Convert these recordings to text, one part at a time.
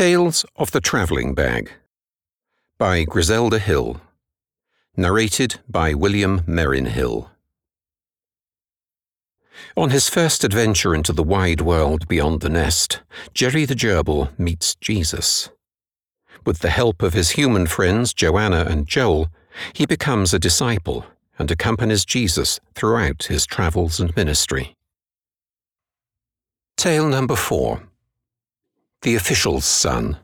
Tales of the Travelling Bag by Griselda Hill. Narrated by William Merrin Hill. On his first adventure into the wide world beyond the nest, Jerry the Gerbil meets Jesus. With the help of his human friends Joanna and Joel, he becomes a disciple and accompanies Jesus throughout his travels and ministry. Tale number four The Official's Son.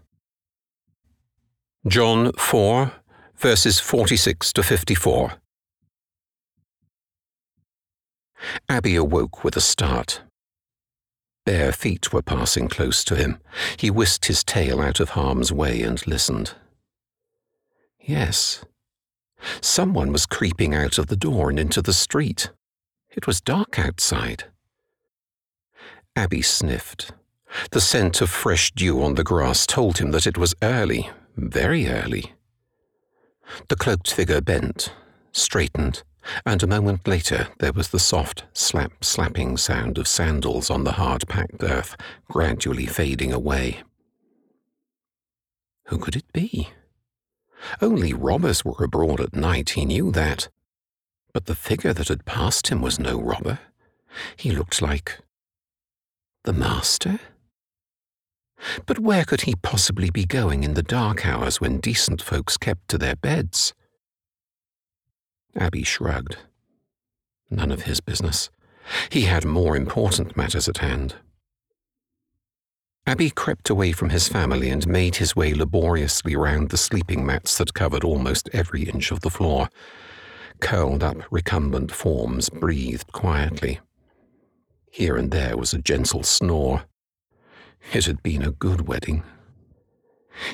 John 4, verses 46 to 54. Abby awoke with a start. Bare feet were passing close to him. He whisked his tail out of harm's way and listened. Yes. Someone was creeping out of the door and into the street. It was dark outside. Abby sniffed. The scent of fresh dew on the grass told him that it was early, very early. The cloaked figure bent, straightened, and a moment later there was the soft slap slapping sound of sandals on the hard packed earth gradually fading away. Who could it be? Only robbers were abroad at night, he knew that. But the figure that had passed him was no robber. He looked like. the master? But where could he possibly be going in the dark hours when decent folks kept to their beds? Abby shrugged. None of his business. He had more important matters at hand. Abby crept away from his family and made his way laboriously round the sleeping mats that covered almost every inch of the floor. Curled up, recumbent forms breathed quietly. Here and there was a gentle snore. It had been a good wedding.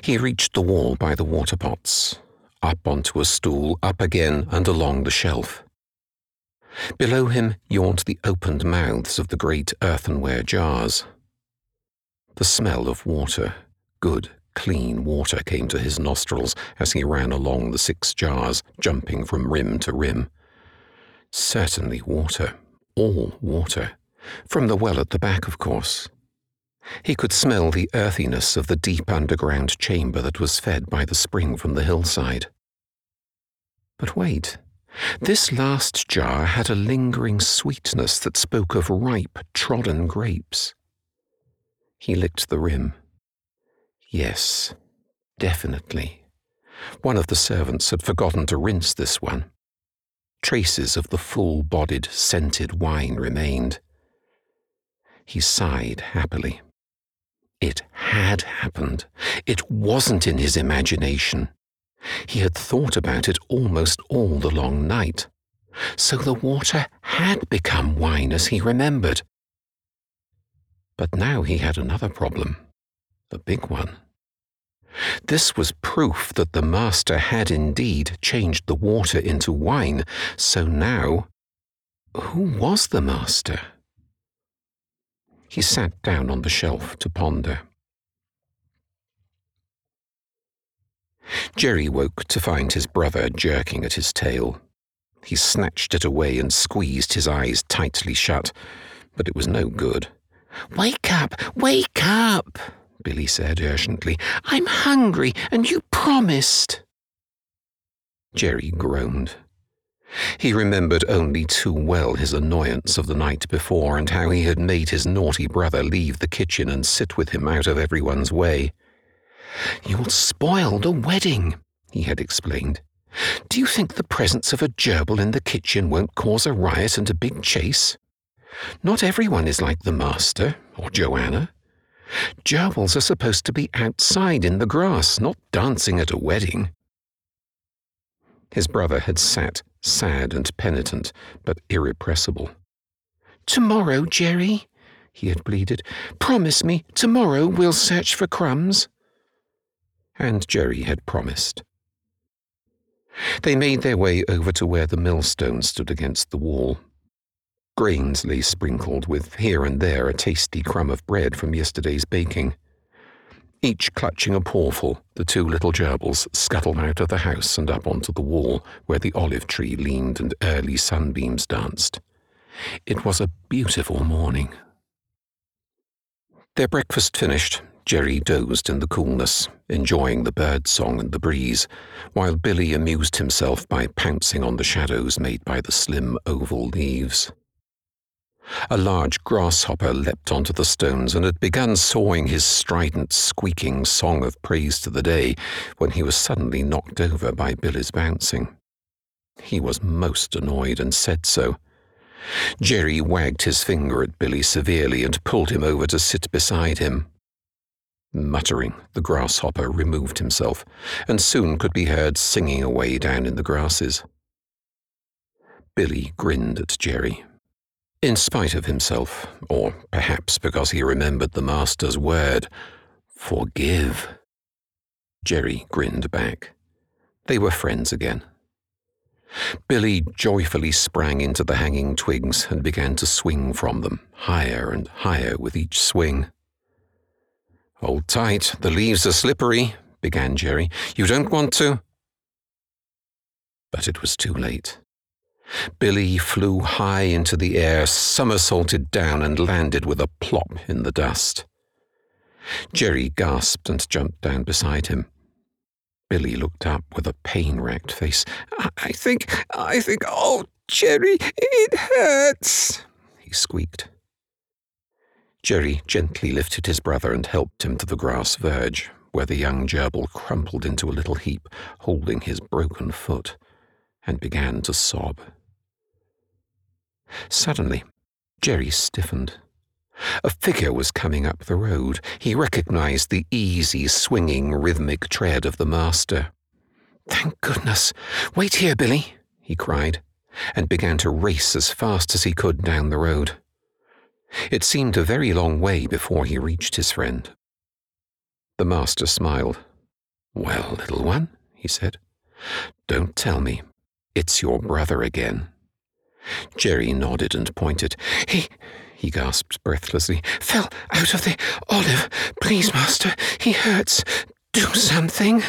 He reached the wall by the water pots, up onto a stool, up again, and along the shelf. Below him yawned the opened mouths of the great earthenware jars. The smell of water, good, clean water, came to his nostrils as he ran along the six jars, jumping from rim to rim. Certainly water, all water, from the well at the back, of course. He could smell the earthiness of the deep underground chamber that was fed by the spring from the hillside. But wait, this last jar had a lingering sweetness that spoke of ripe, trodden grapes. He licked the rim. Yes, definitely. One of the servants had forgotten to rinse this one. Traces of the full bodied, scented wine remained. He sighed happily. It had happened. It wasn't in his imagination. He had thought about it almost all the long night. So the water had become wine as he remembered. But now he had another problem, a big one. This was proof that the master had indeed changed the water into wine, so now, who was the master? He sat down on the shelf to ponder. Jerry woke to find his brother jerking at his tail. He snatched it away and squeezed his eyes tightly shut, but it was no good. Wake up! Wake up! Billy said urgently. I'm hungry, and you promised. Jerry groaned. He remembered only too well his annoyance of the night before and how he had made his naughty brother leave the kitchen and sit with him out of everyone's way. You'll spoil the wedding, he had explained. Do you think the presence of a gerbil in the kitchen won't cause a riot and a big chase? Not everyone is like the master or Joanna. Gerbils are supposed to be outside in the grass, not dancing at a wedding. His brother had sat sad and penitent, but irrepressible. Tomorrow, Jerry, he had pleaded. Promise me, tomorrow we'll search for crumbs. And Jerry had promised. They made their way over to where the millstone stood against the wall. Grains lay sprinkled, with here and there a tasty crumb of bread from yesterday's baking. Each clutching a pawful, the two little gerbils scuttled out of the house and up onto the wall where the olive tree leaned and early sunbeams danced. It was a beautiful morning. Their breakfast finished, Jerry dozed in the coolness, enjoying the bird song and the breeze, while Billy amused himself by pouncing on the shadows made by the slim oval leaves. A large grasshopper leapt onto the stones and had begun sawing his strident, squeaking song of praise to the day when he was suddenly knocked over by Billy's bouncing. He was most annoyed and said so. Jerry wagged his finger at Billy severely and pulled him over to sit beside him. Muttering, the grasshopper removed himself, and soon could be heard singing away down in the grasses. Billy grinned at Jerry. In spite of himself, or perhaps because he remembered the master's word, forgive. Jerry grinned back. They were friends again. Billy joyfully sprang into the hanging twigs and began to swing from them, higher and higher with each swing. Hold tight, the leaves are slippery, began Jerry. You don't want to. But it was too late. Billy flew high into the air, somersaulted down, and landed with a plop in the dust. Jerry gasped and jumped down beside him. Billy looked up with a pain racked face. I think, I think, oh, Jerry, it hurts, he squeaked. Jerry gently lifted his brother and helped him to the grass verge, where the young gerbil crumpled into a little heap, holding his broken foot, and began to sob. Suddenly, Jerry stiffened. A figure was coming up the road. He recognized the easy, swinging, rhythmic tread of the master. Thank goodness! Wait here, Billy, he cried, and began to race as fast as he could down the road. It seemed a very long way before he reached his friend. The master smiled. Well, little one, he said, don't tell me. It's your brother again. Jerry nodded and pointed. He, he gasped breathlessly, fell out of the olive. Please, master, he hurts. Do something.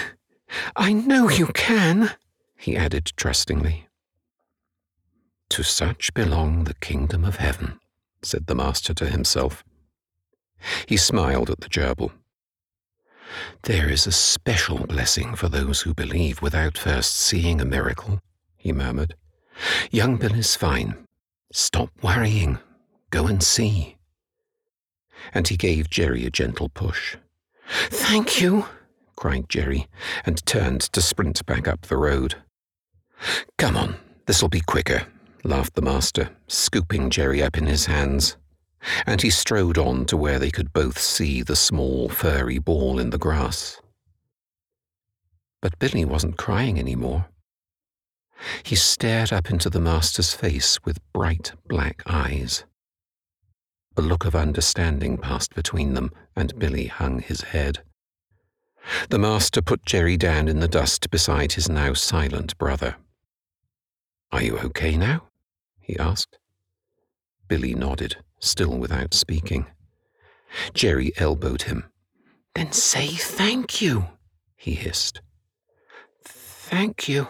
I know you can, he added trustingly. To such belong the kingdom of heaven said the master to himself. He smiled at the gerbil. There is a special blessing for those who believe without first seeing a miracle, he murmured. Young Bill is fine. Stop worrying. Go and see. And he gave Jerry a gentle push. Thank you, cried Jerry, and turned to sprint back up the road. Come on, this'll be quicker, laughed the master, scooping Jerry up in his hands. And he strode on to where they could both see the small, furry ball in the grass. But Billy wasn't crying any more. He stared up into the master's face with bright black eyes. A look of understanding passed between them, and Billy hung his head. The master put Jerry down in the dust beside his now silent brother. Are you okay now? he asked. Billy nodded, still without speaking. Jerry elbowed him. Then say thank you, he hissed. Thank you,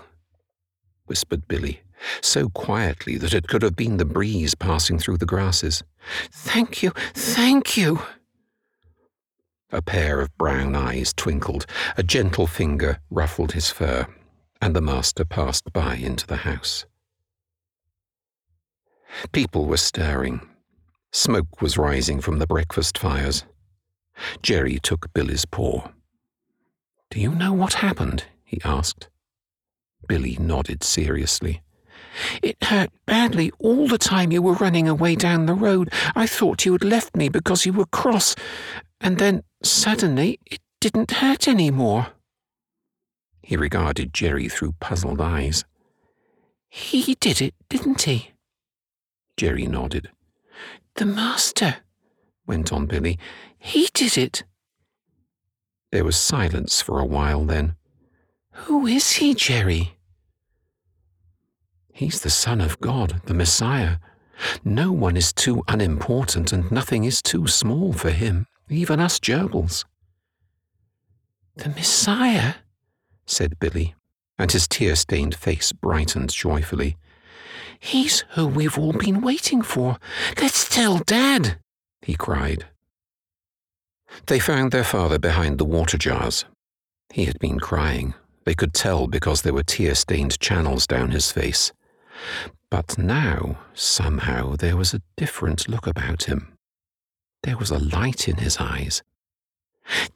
whispered Billy, so quietly that it could have been the breeze passing through the grasses. Thank you, thank you. A pair of brown eyes twinkled, a gentle finger ruffled his fur, and the master passed by into the house. People were stirring. Smoke was rising from the breakfast fires. Jerry took Billy's paw. Do you know what happened? he asked. Billy nodded seriously. It hurt badly all the time you were running away down the road. I thought you had left me because you were cross, and then suddenly it didn't hurt any more. He regarded Jerry through puzzled eyes. He did it, didn't he? Jerry nodded. The master, went on Billy. He did it. There was silence for a while then. Who is he, Jerry? He's the Son of God, the Messiah. No one is too unimportant and nothing is too small for him, even us gerbils. The Messiah? said Billy, and his tear stained face brightened joyfully. He's who we've all been waiting for. Let's tell Dad, he cried. They found their father behind the water jars. He had been crying. They could tell because there were tear stained channels down his face. But now, somehow, there was a different look about him. There was a light in his eyes.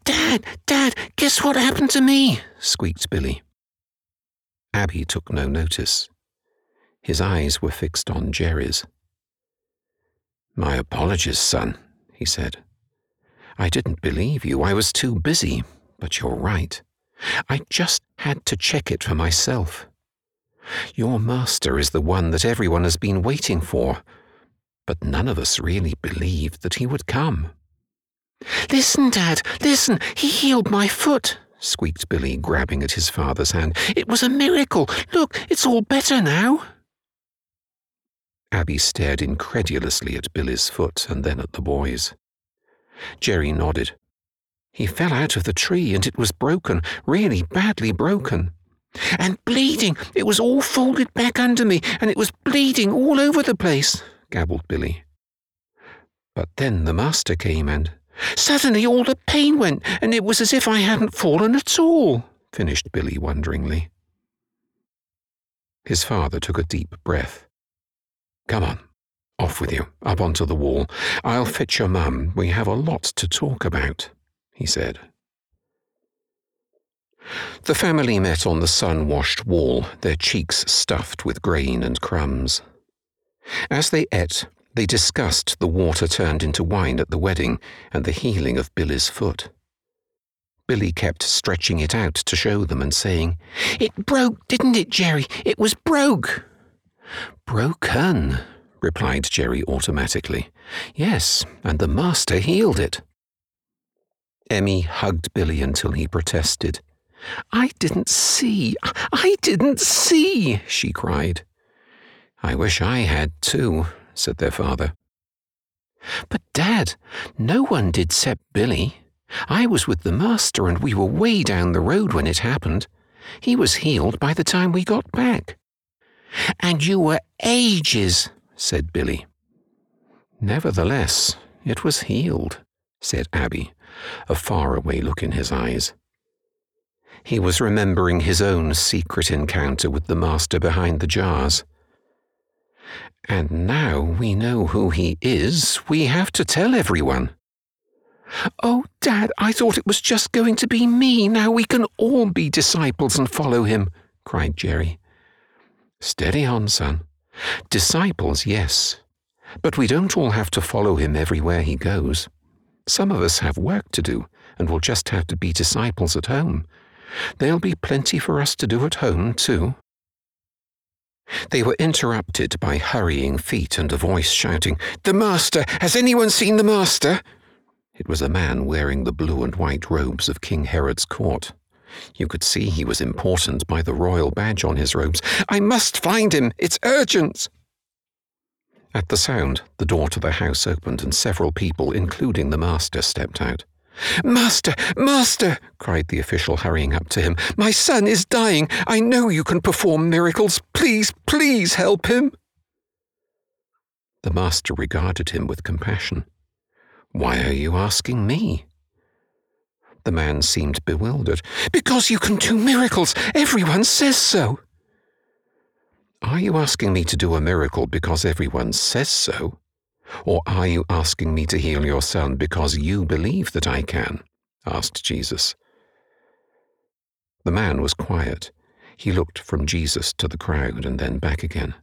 Dad, Dad, guess what happened to me? squeaked Billy. Abby took no notice. His eyes were fixed on Jerry's. My apologies, son, he said. I didn't believe you. I was too busy, but you're right. I just had to check it for myself. Your master is the one that everyone has been waiting for, but none of us really believed that he would come. Listen, Dad, listen, he healed my foot, squeaked Billy, grabbing at his father's hand. It was a miracle. Look, it's all better now. Abby stared incredulously at Billy's foot and then at the boys. Jerry nodded. He fell out of the tree and it was broken, really badly broken. And bleeding! It was all folded back under me and it was bleeding all over the place, gabbled Billy. But then the master came and. Suddenly all the pain went and it was as if I hadn't fallen at all, finished Billy wonderingly. His father took a deep breath. Come on, off with you, up onto the wall. I'll fetch your mum. We have a lot to talk about, he said. The family met on the sun washed wall, their cheeks stuffed with grain and crumbs. As they ate, they discussed the water turned into wine at the wedding and the healing of Billy's foot. Billy kept stretching it out to show them and saying, It broke, didn't it, Jerry? It was broke. Broken, replied Jerry automatically. Yes, and the master healed it. Emmy hugged Billy until he protested. I didn't see, I didn't see, she cried. I wish I had too, said their father. But, Dad, no one did except Billy. I was with the master and we were way down the road when it happened. He was healed by the time we got back. And you were ages, said Billy. Nevertheless, it was healed, said Abby, a faraway look in his eyes. He was remembering his own secret encounter with the master behind the jars. And now we know who he is, we have to tell everyone. Oh, Dad, I thought it was just going to be me. Now we can all be disciples and follow him, cried Jerry. Steady on, son. Disciples, yes. But we don't all have to follow him everywhere he goes. Some of us have work to do and will just have to be disciples at home. There'll be plenty for us to do at home, too. They were interrupted by hurrying feet and a voice shouting, The Master! Has anyone seen the Master? It was a man wearing the blue and white robes of King Herod's court. You could see he was important by the royal badge on his robes. I must find him! It's urgent! At the sound, the door to the house opened and several people, including the master, stepped out. Master, master, cried the official, hurrying up to him. My son is dying. I know you can perform miracles. Please, please help him. The master regarded him with compassion. Why are you asking me? The man seemed bewildered. Because you can do miracles. Everyone says so. Are you asking me to do a miracle because everyone says so? Or are you asking me to heal your son because you believe that I can? asked Jesus. The man was quiet. He looked from Jesus to the crowd and then back again.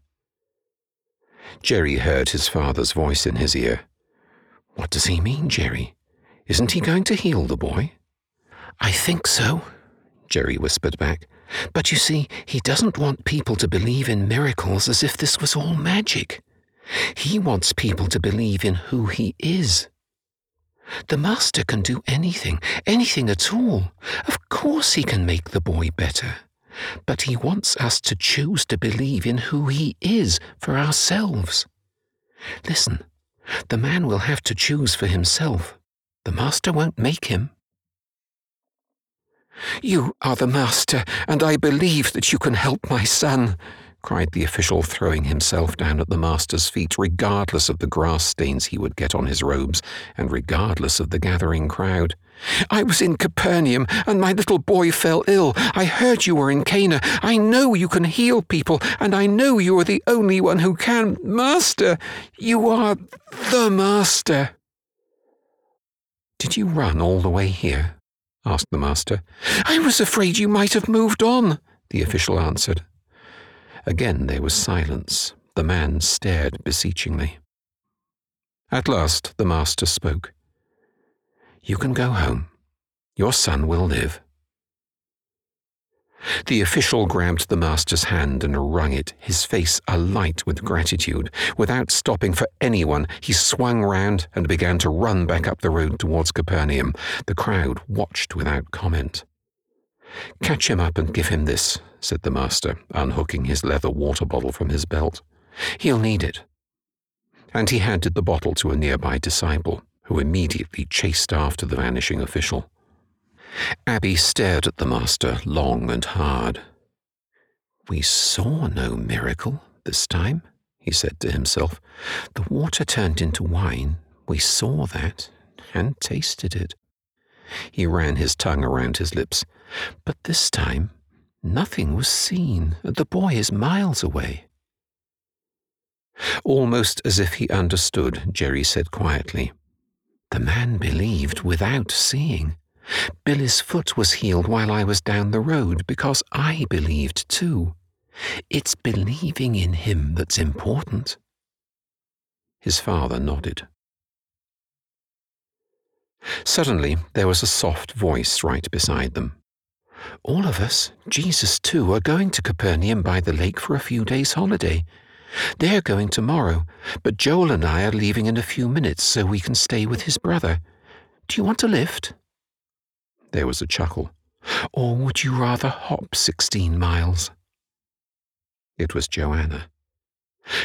Jerry heard his father's voice in his ear. What does he mean, Jerry? Isn't he going to heal the boy? I think so, Jerry whispered back. But you see, he doesn't want people to believe in miracles as if this was all magic. He wants people to believe in who he is. The Master can do anything, anything at all. Of course, he can make the boy better. But he wants us to choose to believe in who he is for ourselves. Listen, the man will have to choose for himself. The Master won't make him. You are the Master, and I believe that you can help my son, cried the official, throwing himself down at the master's feet, regardless of the grass stains he would get on his robes, and regardless of the gathering crowd. I was in Capernaum, and my little boy fell ill. I heard you were in Cana. I know you can heal people, and I know you are the only one who can. Master, you are the master. Did you run all the way here? Asked the master. I was afraid you might have moved on, the official answered. Again there was silence. The man stared beseechingly. At last the master spoke. You can go home. Your son will live. The official grabbed the master's hand and wrung it, his face alight with gratitude. Without stopping for anyone, he swung round and began to run back up the road towards Capernaum. The crowd watched without comment. Catch him up and give him this, said the master, unhooking his leather water bottle from his belt. He'll need it. And he handed the bottle to a nearby disciple, who immediately chased after the vanishing official. Abby stared at the master long and hard. We saw no miracle this time, he said to himself. The water turned into wine. We saw that and tasted it. He ran his tongue around his lips. But this time, nothing was seen. The boy is miles away. Almost as if he understood, Jerry said quietly, The man believed without seeing. Billy's foot was healed while I was down the road because I believed too. It's believing in him that's important. His father nodded. Suddenly, there was a soft voice right beside them. All of us, Jesus too, are going to Capernaum by the lake for a few days' holiday. They're going tomorrow, but Joel and I are leaving in a few minutes so we can stay with his brother. Do you want a lift? There was a chuckle. Or would you rather hop sixteen miles? It was Joanna.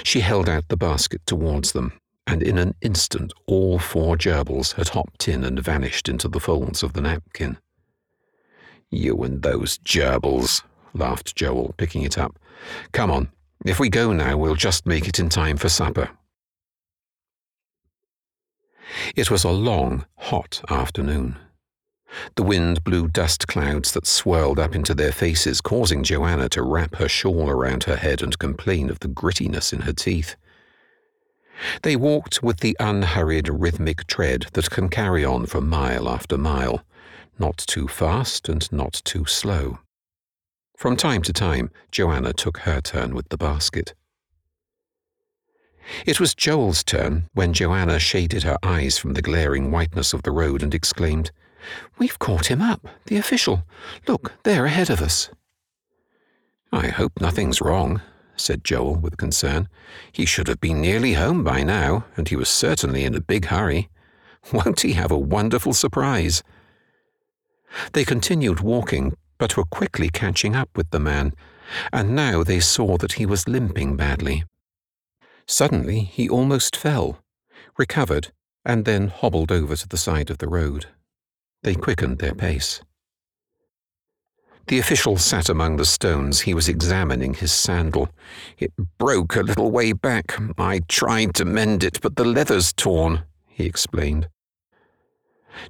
She held out the basket towards them, and in an instant all four gerbils had hopped in and vanished into the folds of the napkin. You and those gerbils, laughed Joel, picking it up. Come on, if we go now, we'll just make it in time for supper. It was a long, hot afternoon. The wind blew dust clouds that swirled up into their faces, causing Joanna to wrap her shawl around her head and complain of the grittiness in her teeth. They walked with the unhurried rhythmic tread that can carry on for mile after mile, not too fast and not too slow. From time to time, Joanna took her turn with the basket. It was Joel's turn when Joanna shaded her eyes from the glaring whiteness of the road and exclaimed, We've caught him up, the official. Look, they're ahead of us. I hope nothing's wrong, said Joel with concern. He should have been nearly home by now, and he was certainly in a big hurry. Won't he have a wonderful surprise? They continued walking, but were quickly catching up with the man, and now they saw that he was limping badly. Suddenly he almost fell, recovered, and then hobbled over to the side of the road. They quickened their pace. The official sat among the stones. He was examining his sandal. It broke a little way back. I tried to mend it, but the leather's torn, he explained.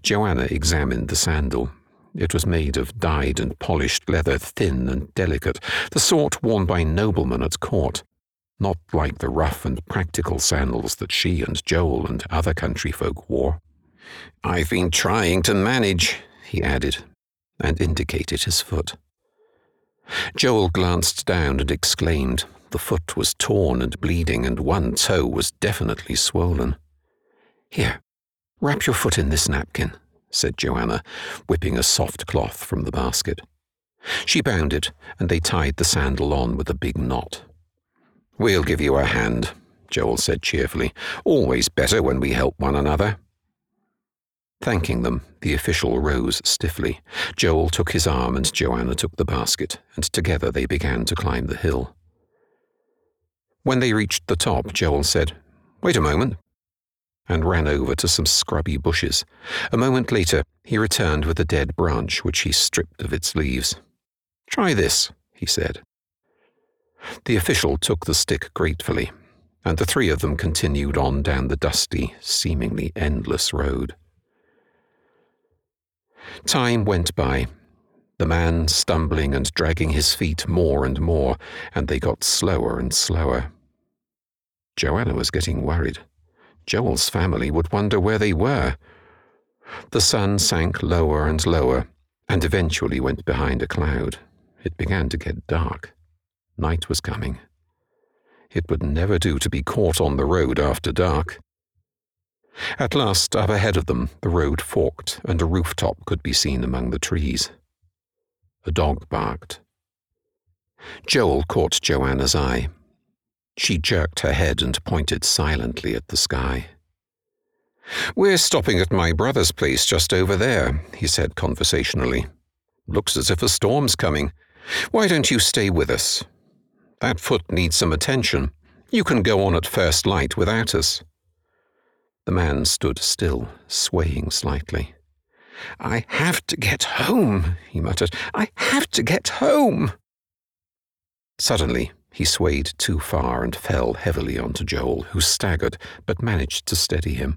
Joanna examined the sandal. It was made of dyed and polished leather, thin and delicate, the sort worn by noblemen at court, not like the rough and practical sandals that she and Joel and other country folk wore. I've been trying to manage, he added, and indicated his foot. Joel glanced down and exclaimed. The foot was torn and bleeding, and one toe was definitely swollen. Here, wrap your foot in this napkin, said Joanna, whipping a soft cloth from the basket. She bound it, and they tied the sandal on with a big knot. We'll give you a hand, Joel said cheerfully. Always better when we help one another. Thanking them, the official rose stiffly. Joel took his arm and Joanna took the basket, and together they began to climb the hill. When they reached the top, Joel said, Wait a moment, and ran over to some scrubby bushes. A moment later, he returned with a dead branch which he stripped of its leaves. Try this, he said. The official took the stick gratefully, and the three of them continued on down the dusty, seemingly endless road. Time went by, the man stumbling and dragging his feet more and more, and they got slower and slower. Joanna was getting worried. Joel's family would wonder where they were. The sun sank lower and lower, and eventually went behind a cloud. It began to get dark. Night was coming. It would never do to be caught on the road after dark. At last, up ahead of them, the road forked, and a rooftop could be seen among the trees. A dog barked. Joel caught Joanna's eye. She jerked her head and pointed silently at the sky. We're stopping at my brother's place just over there, he said conversationally. Looks as if a storm's coming. Why don't you stay with us? That foot needs some attention. You can go on at first light without us. The man stood still, swaying slightly. I have to get home, he muttered. I have to get home. Suddenly, he swayed too far and fell heavily onto Joel, who staggered but managed to steady him.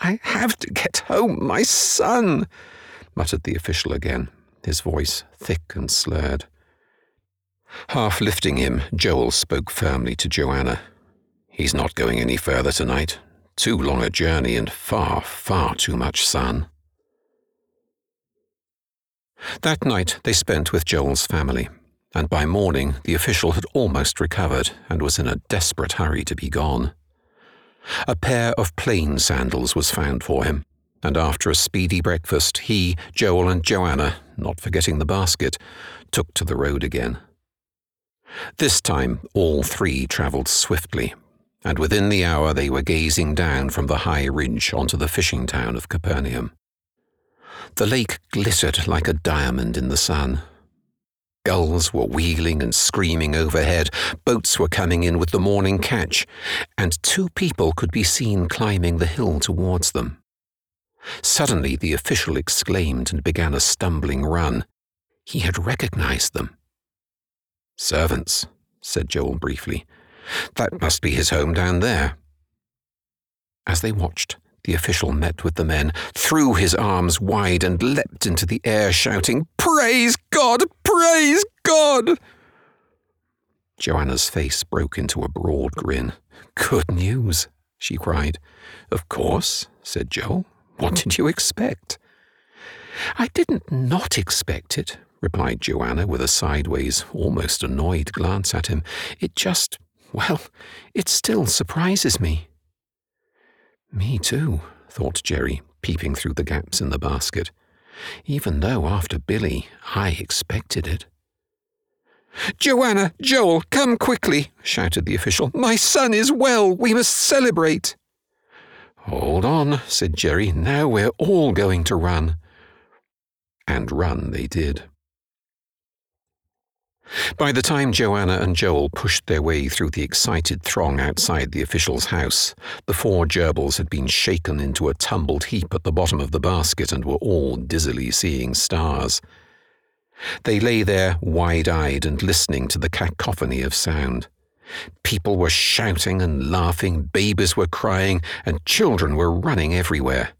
I have to get home, my son, muttered the official again, his voice thick and slurred. Half lifting him, Joel spoke firmly to Joanna. He's not going any further tonight. Too long a journey and far, far too much sun. That night they spent with Joel's family, and by morning the official had almost recovered and was in a desperate hurry to be gone. A pair of plain sandals was found for him, and after a speedy breakfast, he, Joel, and Joanna, not forgetting the basket, took to the road again. This time all three travelled swiftly, and within the hour they were gazing down from the high ridge onto the fishing town of Capernaum. The lake glittered like a diamond in the sun. Gulls were wheeling and screaming overhead, boats were coming in with the morning catch, and two people could be seen climbing the hill towards them. Suddenly the official exclaimed and began a stumbling run. He had recognized them. Servants, said Joel briefly. That must be his home down there. As they watched, the official met with the men, threw his arms wide, and leapt into the air, shouting, Praise God! Praise God! Joanna's face broke into a broad grin. Good news, she cried. Of course, said Joel. What did you expect? I didn't not expect it, replied Joanna with a sideways, almost annoyed glance at him. It just well, it still surprises me. Me too, thought Jerry, peeping through the gaps in the basket, even though after Billy I expected it. Joanna, Joel, come quickly, shouted the official. My son is well. We must celebrate. Hold on, said Jerry. Now we're all going to run. And run they did. By the time Joanna and Joel pushed their way through the excited throng outside the official's house, the four gerbils had been shaken into a tumbled heap at the bottom of the basket and were all dizzily seeing stars. They lay there wide eyed and listening to the cacophony of sound. People were shouting and laughing, babies were crying, and children were running everywhere.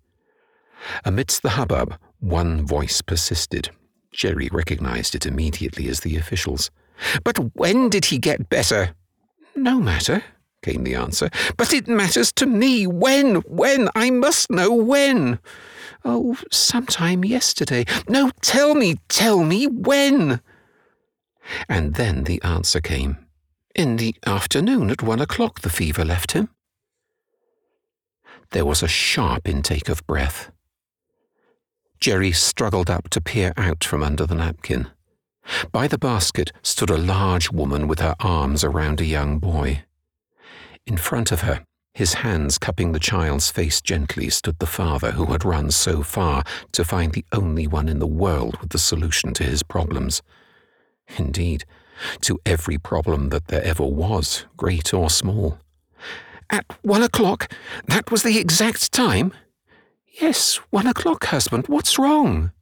Amidst the hubbub, one voice persisted. Jerry recognized it immediately as the official's. But when did he get better? No matter, came the answer. But it matters to me. When? When? I must know when. Oh, sometime yesterday. No, tell me, tell me when. And then the answer came. In the afternoon at one o'clock the fever left him. There was a sharp intake of breath. Jerry struggled up to peer out from under the napkin. By the basket stood a large woman with her arms around a young boy. In front of her, his hands cupping the child's face gently, stood the father who had run so far to find the only one in the world with the solution to his problems. Indeed, to every problem that there ever was, great or small. At one o'clock? That was the exact time? Yes, one o'clock, husband. What's wrong?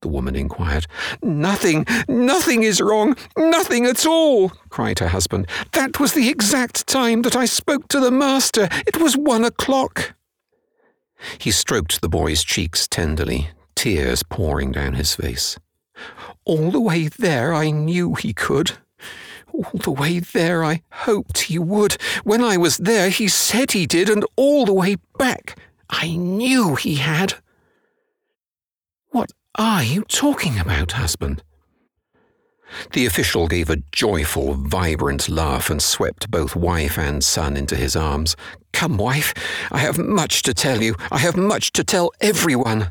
the woman inquired. Nothing, nothing is wrong, nothing at all, cried her husband. That was the exact time that I spoke to the master. It was one o'clock. He stroked the boy's cheeks tenderly, tears pouring down his face. All the way there, I knew he could. All the way there, I hoped he would. When I was there, he said he did, and all the way back, I knew he had. What are you talking about, husband? The official gave a joyful, vibrant laugh and swept both wife and son into his arms. Come, wife, I have much to tell you. I have much to tell everyone.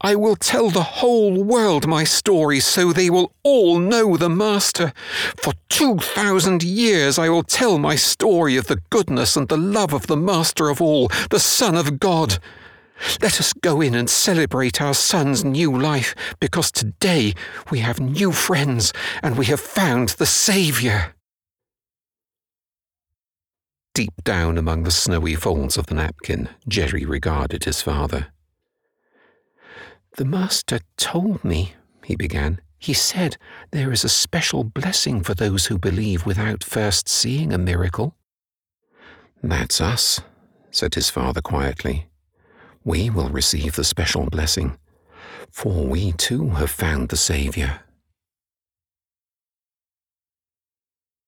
I will tell the whole world my story so they will all know the Master. For two thousand years I will tell my story of the goodness and the love of the Master of all, the Son of God. Let us go in and celebrate our son's new life, because today we have new friends and we have found the Saviour. Deep down among the snowy folds of the napkin, Jerry regarded his father. The Master told me, he began. He said there is a special blessing for those who believe without first seeing a miracle. That's us, said his father quietly. We will receive the special blessing, for we too have found the Saviour.